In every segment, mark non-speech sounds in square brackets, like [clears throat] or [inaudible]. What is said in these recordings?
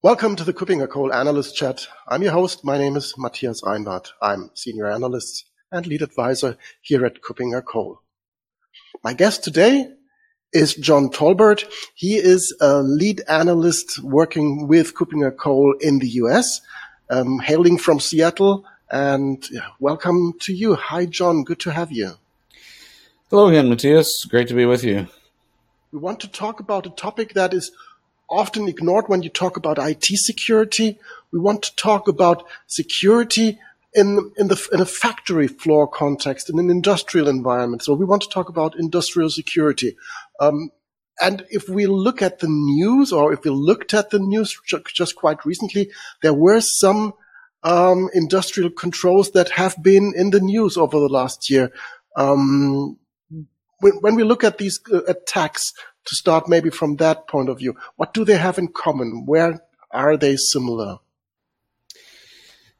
Welcome to the KuppingerCole Analyst Chat. I'm your host. My name is Matthias Reinwarth. I'm Senior Analyst and Lead Advisor here at KuppingerCole. My guest today is John Tolbert. He is a lead analyst working with KuppingerCole in the US, um, hailing from Seattle. And welcome to you. Hi, John. Good to have you. Hello again, Matthias. Great to be with you. We want to talk about a topic that is often ignored when you talk about IT security. We want to talk about security in in the in a factory floor context in an industrial environment. So we want to talk about industrial security. Um, and if we look at the news, or if we looked at the news just quite recently, there were some um, industrial controls that have been in the news over the last year. Um, when, when, we look at these uh, attacks, to start maybe from that point of view. What do they have in common? Where are they similar?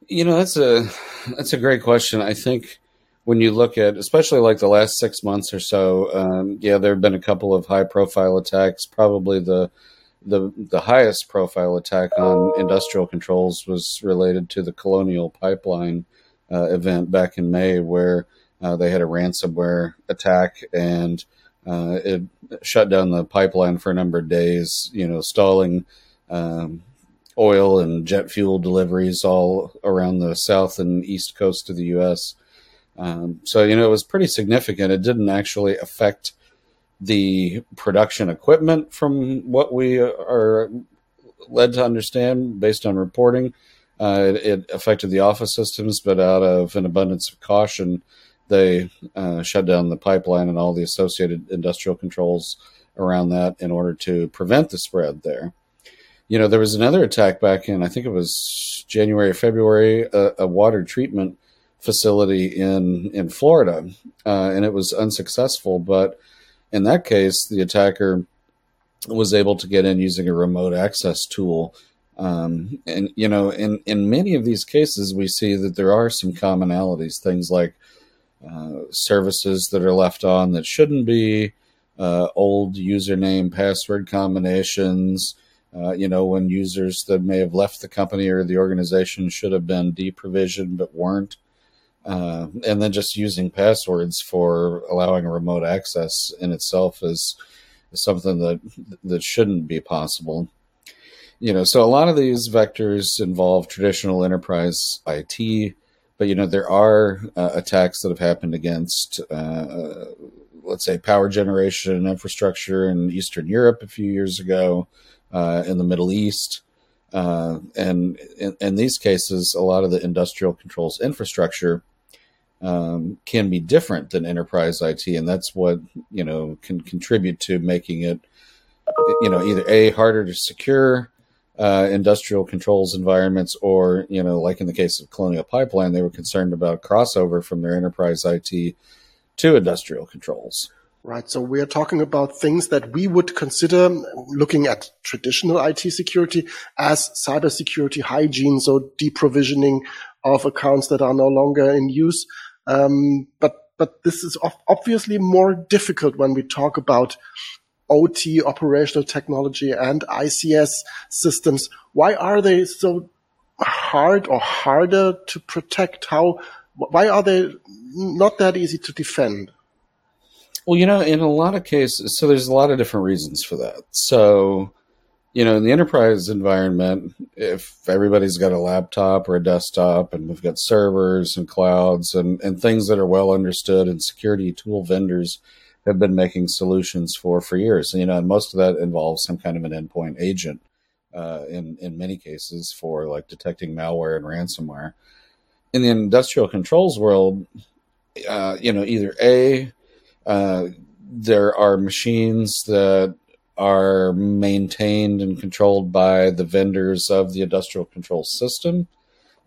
You know, that's a that's a great question. I think when you look at, especially like the last six months or so, um, yeah, there have been a couple of high profile attacks. Probably the the the highest profile attack on industrial controls was related to the Colonial Pipeline uh, event back in May, where uh, they had a ransomware attack and uh, it shut down the pipeline for a number of days, you know, stalling um, oil and jet fuel deliveries all around the south and east coast of the U.S. Um, so, you know, it was pretty significant. It didn't actually affect the production equipment from what we are led to understand based on reporting. Uh, it, it, affected the office systems, but out of an abundance of caution, they uh, shut down the pipeline and all the associated industrial controls around that in order to prevent the spread there. You know, there was another attack back in, I think it was January, February, a, a water treatment facility in in Florida, uh, and it was unsuccessful. But in that case, the attacker was able to get in using a remote access tool. Um, and you know, in in many of these cases, we see that there are some commonalities. Things like uh, services that are left on that shouldn't be, uh, old username password combinations. Uh, you know, when users that may have left the company or the organization should have been deprovisioned but weren't. Uh, and then just using passwords for allowing remote access in itself is, is something that that shouldn't be possible. You know, so a lot of these vectors involve traditional enterprise IT but you know there are uh, attacks that have happened against uh, let's say power generation infrastructure in eastern europe a few years ago uh, in the middle east. Uh, and in, in, these cases a lot of the industrial controls infrastructure um, can be different than enterprise it and that's what you know can contribute to making it you know either a harder to secure uh, industrial controls environments, or you know, like in the case of Colonial Pipeline, they were concerned about crossover from their enterprise IT to industrial controls. Right. So we are talking about things that we would consider looking at traditional IT security as cybersecurity hygiene, so deprovisioning of accounts that are no longer in use. Um, but but this is obviously more difficult when we talk about OT, operational technology, and ICS systems. Why are they so hard or harder to protect? How? Why are they not that easy to defend? Well, you know, in a lot of cases, so there's a lot of different reasons for that. So, you know, in the enterprise environment, if everybody's got a laptop or a desktop and we've got servers and clouds and, and things that are well understood and security tool vendors have been making solutions for for years. You know, and most of that involves some kind of an endpoint agent uh, in in many cases for like detecting malware and ransomware. In the industrial controls world, uh, you know, either a uh, there are machines that are maintained and controlled by the vendors of the industrial control system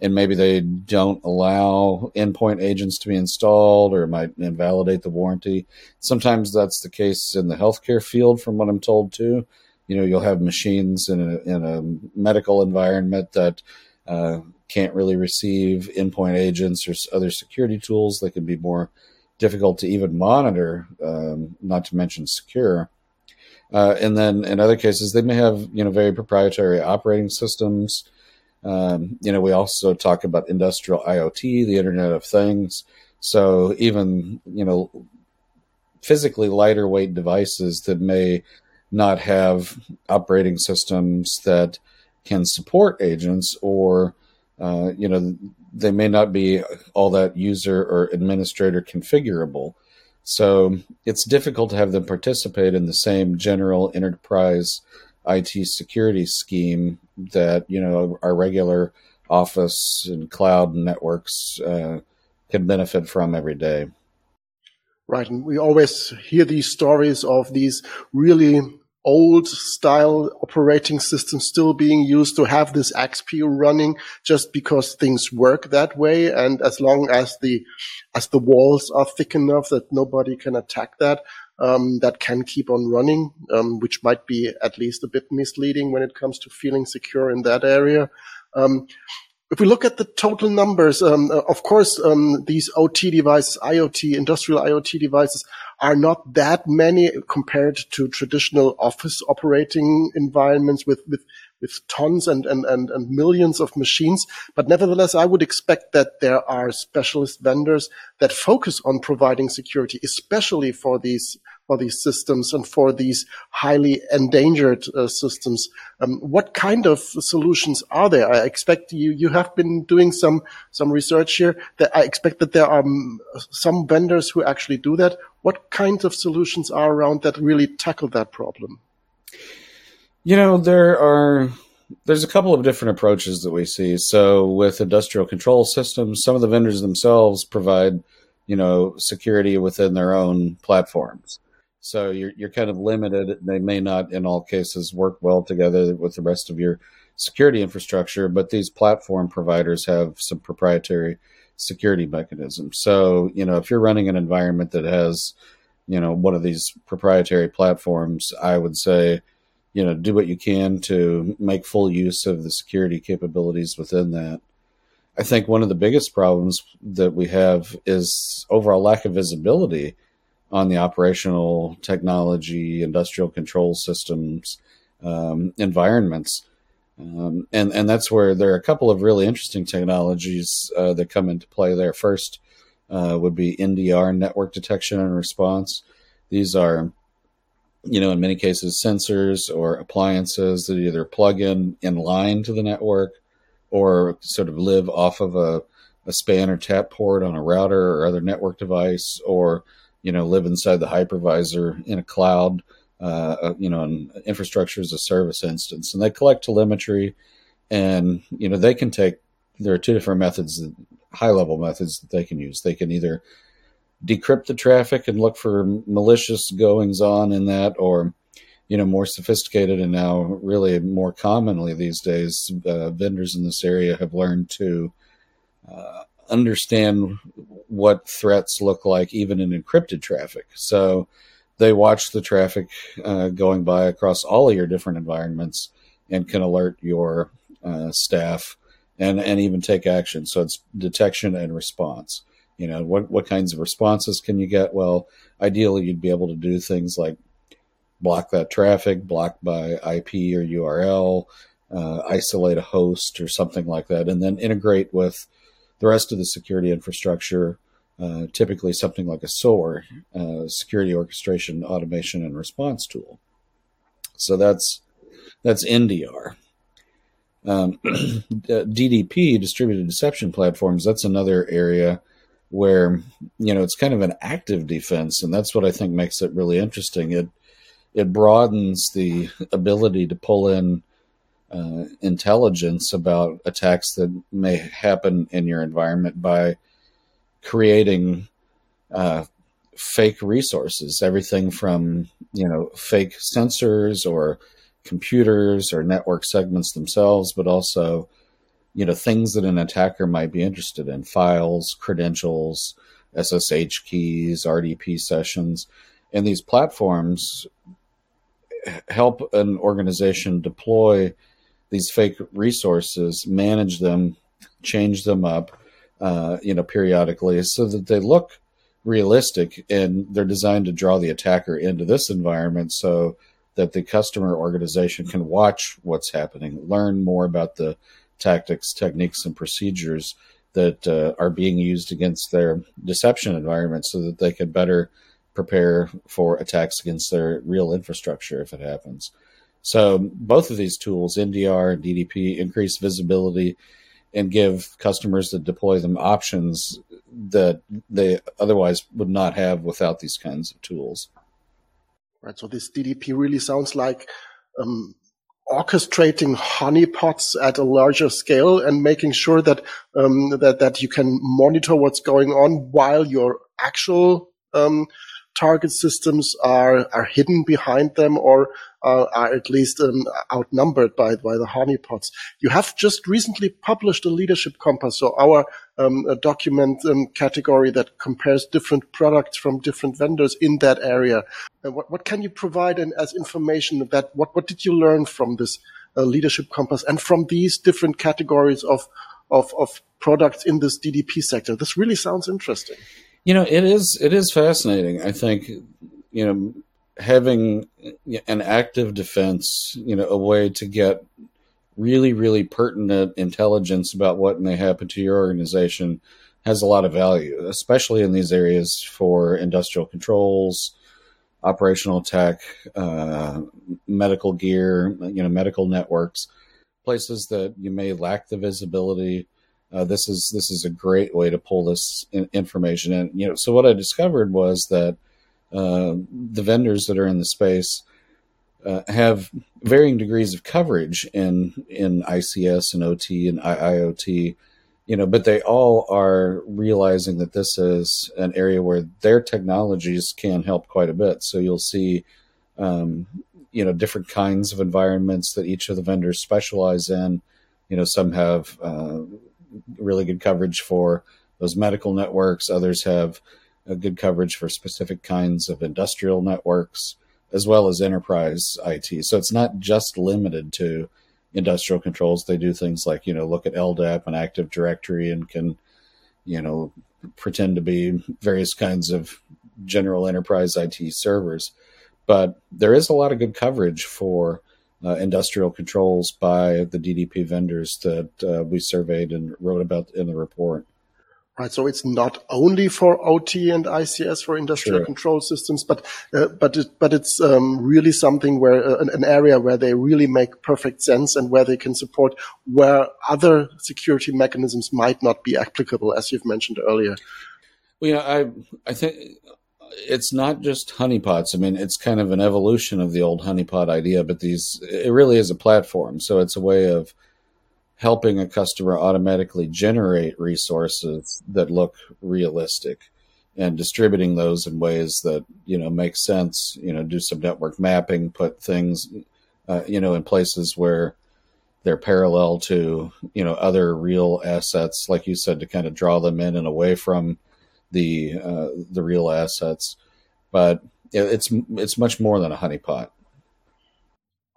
and maybe they don't allow endpoint agents to be installed or it might invalidate the warranty. Sometimes that's the case in the healthcare field, from what I'm told too. You know, you'll have machines in a, in a medical environment that uh, can't really receive endpoint agents or other security tools that can be more difficult to even monitor, um, not to mention secure. Uh, and then in other cases, they may have you know very proprietary operating systems. Um, you know, we also talk about industrial IoT, the Internet of Things. So even you know physically lighter weight devices that may not have operating systems that can support agents or uh, you know they may not be all that user or administrator configurable so it's difficult to have them participate in the same general enterprise IT security scheme that you know our regular office and cloud networks uh, can benefit from every day. Right, and we always hear these stories of these really old style operating system still being used to have this XP running just because things work that way. And as long as the, as the walls are thick enough that nobody can attack that, um, that can keep on running, um, which might be at least a bit misleading when it comes to feeling secure in that area. Um, if we look at the total numbers, um, uh, of course, um, these OT devices, IoT, industrial IoT devices are not that many compared to traditional office operating environments with, with, with tons and, and, and, and millions of machines. But nevertheless, I would expect that there are specialist vendors that focus on providing security, especially for these for these systems and for these highly endangered uh, systems. Um, what kind of solutions are there? I expect you you have been doing some some research here. That I expect that there are um, some vendors who actually do that. What kinds of solutions are around that really tackle that problem? You know, there are there's a couple of different approaches that we see. So with industrial control systems, some of the vendors themselves provide, you know, security within their own platforms. So you're you're kind of limited. They may not, in all cases, work well together with the rest of your security infrastructure, but these platform providers have some proprietary security mechanisms. So you know, if you're running an environment that has, you know, one of these proprietary platforms, I would say, you know, do what you can to make full use of the security capabilities within that. I think one of the biggest problems that we have is overall lack of visibility on the operational technology, industrial control systems um, environments. Um, and and that's where there are a couple of really interesting technologies uh, that come into play there. First uh, would be NDR, network detection and response. These are, you know, in many cases, sensors or appliances that either plug in in line to the network or sort of live off of a, a span or tap port on a router or other network device, or you know, live inside the hypervisor in a cloud, uh, you know, an infrastructure as a service instance, and they collect telemetry, and you know, they can take. There are two different methods, high level methods that they can use. They can either decrypt the traffic and look for malicious goings on in that, or you know, more sophisticated and now really more commonly these days, uh, vendors in this area have learned to uh, understand what threats look like even in encrypted traffic. So they watch the traffic uh, going by across all of your different environments and can alert your uh, staff and, and even take action. So it's detection and response. You know, what, what kinds of responses can you get? Well, ideally, you'd be able to do things like block that traffic, block by IP or URL, uh, isolate a host or something like that, and then integrate with the rest of the security infrastructure, uh, typically something like a SOAR, uh, security orchestration, automation, and response tool. So that's that's NDR. Um, [clears throat] DDP, distributed deception platforms, that's another area where you know it's kind of an active defense, and that's what I think makes it really interesting. It it broadens the ability to pull in uh, intelligence about attacks that may happen in your environment by creating uh, fake resources, everything from you know fake sensors or computers or network segments themselves, but also you know things that an attacker might be interested in: files, credentials, SSH keys, RDP sessions, and these platforms help an organization deploy these fake resources, manage them, change them up, uh, you know, periodically, so that they look realistic and they're designed to draw the attacker into this environment. So that the customer organization can watch what's happening, learn more about the tactics, techniques, and procedures that uh, are being used against their deception environment so that they can better prepare for attacks against their real infrastructure if it happens. So both of these tools, NDR and DDP, increase visibility and give customers that deploy them options that they otherwise would not have without these kinds of tools. Right. So this DDP really sounds like um, orchestrating honeypots at a larger scale and making sure that um, that that you can monitor what's going on while your actual um, target systems are are hidden behind them or uh, are at least um, outnumbered by by the honeypots. You have just recently published a leadership compass, so our um, document um, category that compares different products from different vendors in that area. Uh, what what can you provide and as information that what what did you learn from this uh, leadership compass and from these different categories of of, of products in this DDP sector? This really sounds interesting. You know, it is it is fascinating. I think you know having an active defense, you know, a way to get really really pertinent intelligence about what may happen to your organization has a lot of value, especially in these areas for industrial controls, operational tech, uh, medical gear, you know, medical networks, places that you may lack the visibility uh, this is this is a great way to pull this in, information in. You know, so what I discovered was that uh, the vendors that are in the space uh, have varying degrees of coverage in in ICS and OT and IIoT. You know, but they all are realizing that this is an area where their technologies can help quite a bit. So you'll see, um, you know, different kinds of environments that each of the vendors specialize in. You know, some have uh, really good coverage for those medical networks. Others have good coverage for specific kinds of industrial networks, as well as enterprise IT. So it's not just limited to industrial controls. They do things like, you know, look at LDAP and Active Directory and can, you know, pretend to be various kinds of general enterprise IT servers. But there is a lot of good coverage for uh, industrial controls by the DDP vendors that uh, we surveyed and wrote about in the report. Right, so it's not only for OT and ICS for industrial sure. control systems, but uh, but it, but it's um, really something where uh, an, an, area where they really make perfect sense and where they can support where other security mechanisms might not be applicable, as you've mentioned earlier. Well, yeah, I I think it's not just honeypots. I mean, it's kind of an evolution of the old honeypot idea, but these it really is a platform. So it's a way of helping a customer automatically generate resources that look realistic and distributing those in ways that you know make sense. You know, do some network mapping, put things uh, you know in places where they're parallel to you know other real assets, like you said, to kind of draw them in and away from the uh, the real assets, but it's it's much more than a honeypot.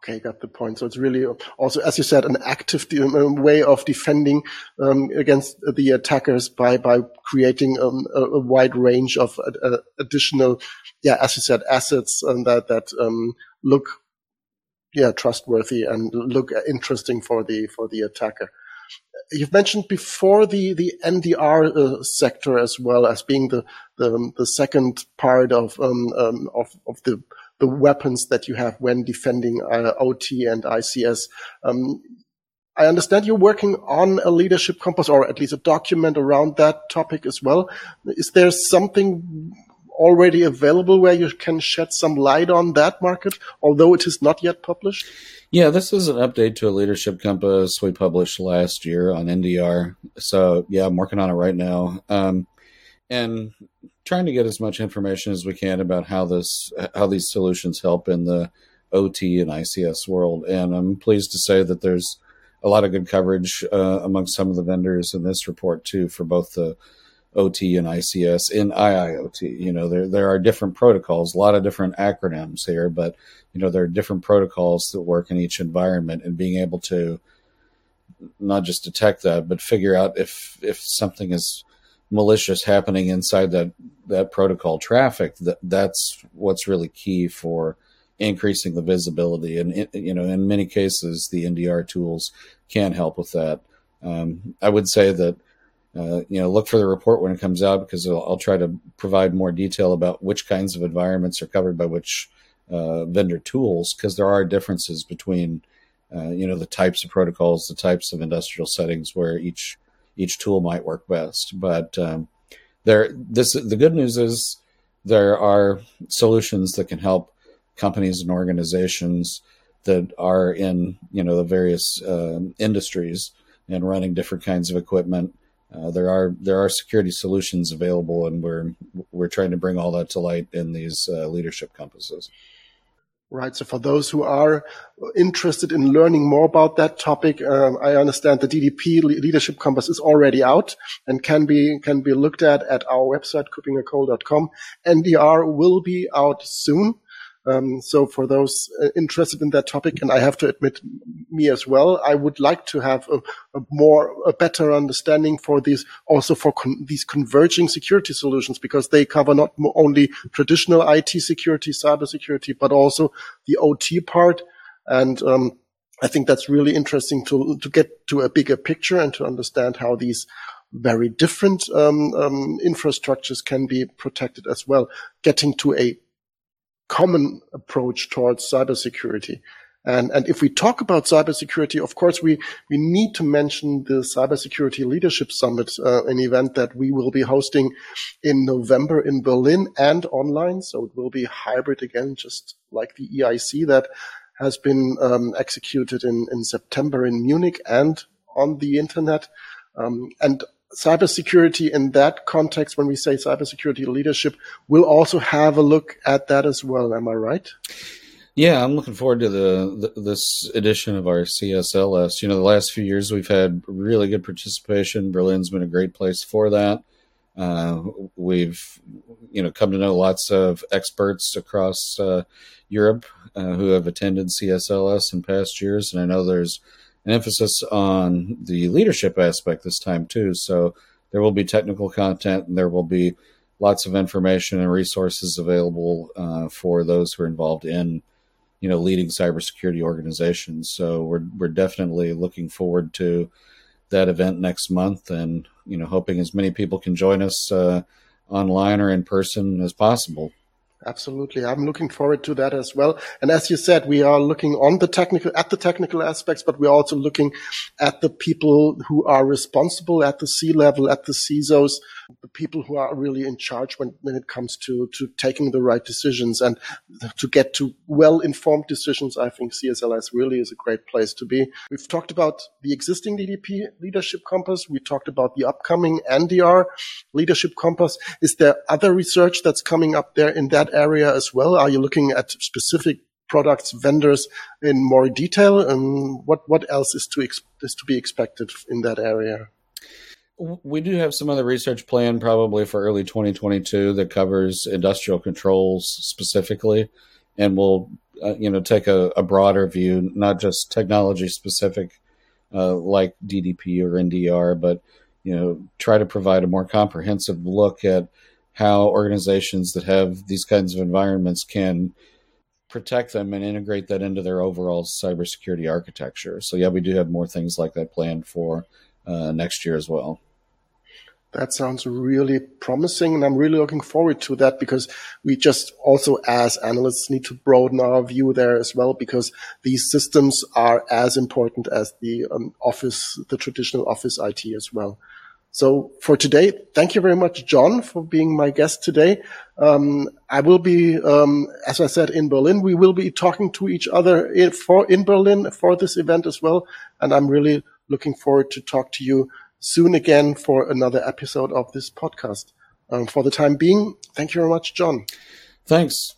Okay, got the point. So it's really also, as you said, an active de- um, way of defending um, against the attackers by by creating um, a, a, wide range of uh, additional, yeah, as you said, assets um, that that um, look, yeah, trustworthy and look interesting for the for the attacker you've mentioned before the the NDR uh, sector as well as being the the, the second part of um, um, of of the the weapons that you have when defending uh, OT and ICS. Um, I understand you're working on a leadership compass or at least a document around that topic as well. Is there something already available where you can shed some light on that market, although it is not yet published? Yeah, this is an update to a leadership compass we published last year on NDR. So yeah, I'm working on it right now, um, and trying to get as much information as we can about how this how these solutions help in the OT and ICS world. And I'm pleased to say that there's a lot of good coverage uh, among some of the vendors in this report too for both the OT and ICS in IIoT. You know, there there are different protocols, a lot of different acronyms here, but you know there are different protocols that work in each environment, and being able to not just detect that, but figure out if if something is malicious happening inside that that protocol traffic. That that's what's really key for increasing the visibility. And you know, in many cases, the NDR tools can help with that. Um, I would say that uh, you know look for the report when it comes out because I'll, try to provide more detail about which kinds of environments are covered by which uh, vendor tools because there are differences between uh, you know the types of protocols, the types of industrial settings where each each tool might work best. But um, there, this the good news is there are solutions that can help companies and organizations that are in you know the various uh, industries and running different kinds of equipment. Uh, there are there are security solutions available, and we're we're trying to bring all that to light in these uh, leadership compasses. Right. So for those who are interested in learning more about that topic, um, I understand the DDP Leadership Compass is already out and can be can be looked at at our website kuppingercole.com. NDR will be out soon. Um, so for those uh, interested in that topic, and I have to admit me as well, I would like to have a, a more, a better understanding for these, also for con- these converging security solutions, because they cover not only traditional IT security, cyber security, but also the OT part. And, um, I think that's really interesting to, to get to a bigger picture and to understand how these very different um, um, infrastructures can be protected as well. Getting to a common approach towards cybersecurity. And, and if we talk about cybersecurity, of course, we, we need to mention the Cybersecurity Leadership Summit, uh, an event that we will be hosting in November in Berlin and online. So it will be hybrid again, just like the EIC that has been um, executed in, in September in Munich and on the internet. Um, and cybersecurity in that context, when we say cybersecurity leadership, we'll also have a look at that as well. Am I right? Yeah, I'm looking forward to the, the, this edition of our CSLS. You know, the last few years we've had really good participation. Berlin's been a great place for that. Uh, we've you know come to know lots of experts across uh, Europe uh, who have attended CSLS in past years, and I know there's an emphasis on the leadership aspect this time too. So there will be technical content and there will be lots of information and resources available uh, for those who are involved in you know leading cybersecurity organizations. So we're we're definitely looking forward to that event next month and you know hoping as many people can join us uh, online or in person as possible. Absolutely. I'm looking forward to that as well. And as you said, we are looking on the technical, at the technical aspects, but we're also looking at the people who are responsible at the C level, at the CISOs, the people who are really in charge when, when it comes to, to taking the right decisions and to get to well informed decisions. I think CSLS really is a great place to be. We've talked about the existing DDP leadership compass. We talked about the upcoming NDR leadership compass. Is there other research that's coming up there in that area as well? Are you looking at specific products, vendors in more detail? And what, what else is to, is to be expected in that area? We do have some other research planned probably for early 2022 that covers industrial controls specifically, and we'll uh, you know take a, a, broader view, not just technology specific uh, like DDP or NDR, but you know try to provide a more comprehensive look at how organizations that have these kinds of environments can protect them and integrate that into their overall cybersecurity architecture. So yeah, we do have more things like that planned for uh, next year as well. That sounds really promising. And I'm really looking forward to that because we just also as analysts need to broaden our view there as well because these systems are as important as the um, office, the traditional office IT as well. So for today, thank you very much, John, for being my guest today. Um, I will be, um, as I said, in Berlin. We will be talking to each other in, for in Berlin for this event as well, and I'm really looking forward to talk to you soon again for another episode of this podcast. Um, for the time being, thank you very much, John. Thanks.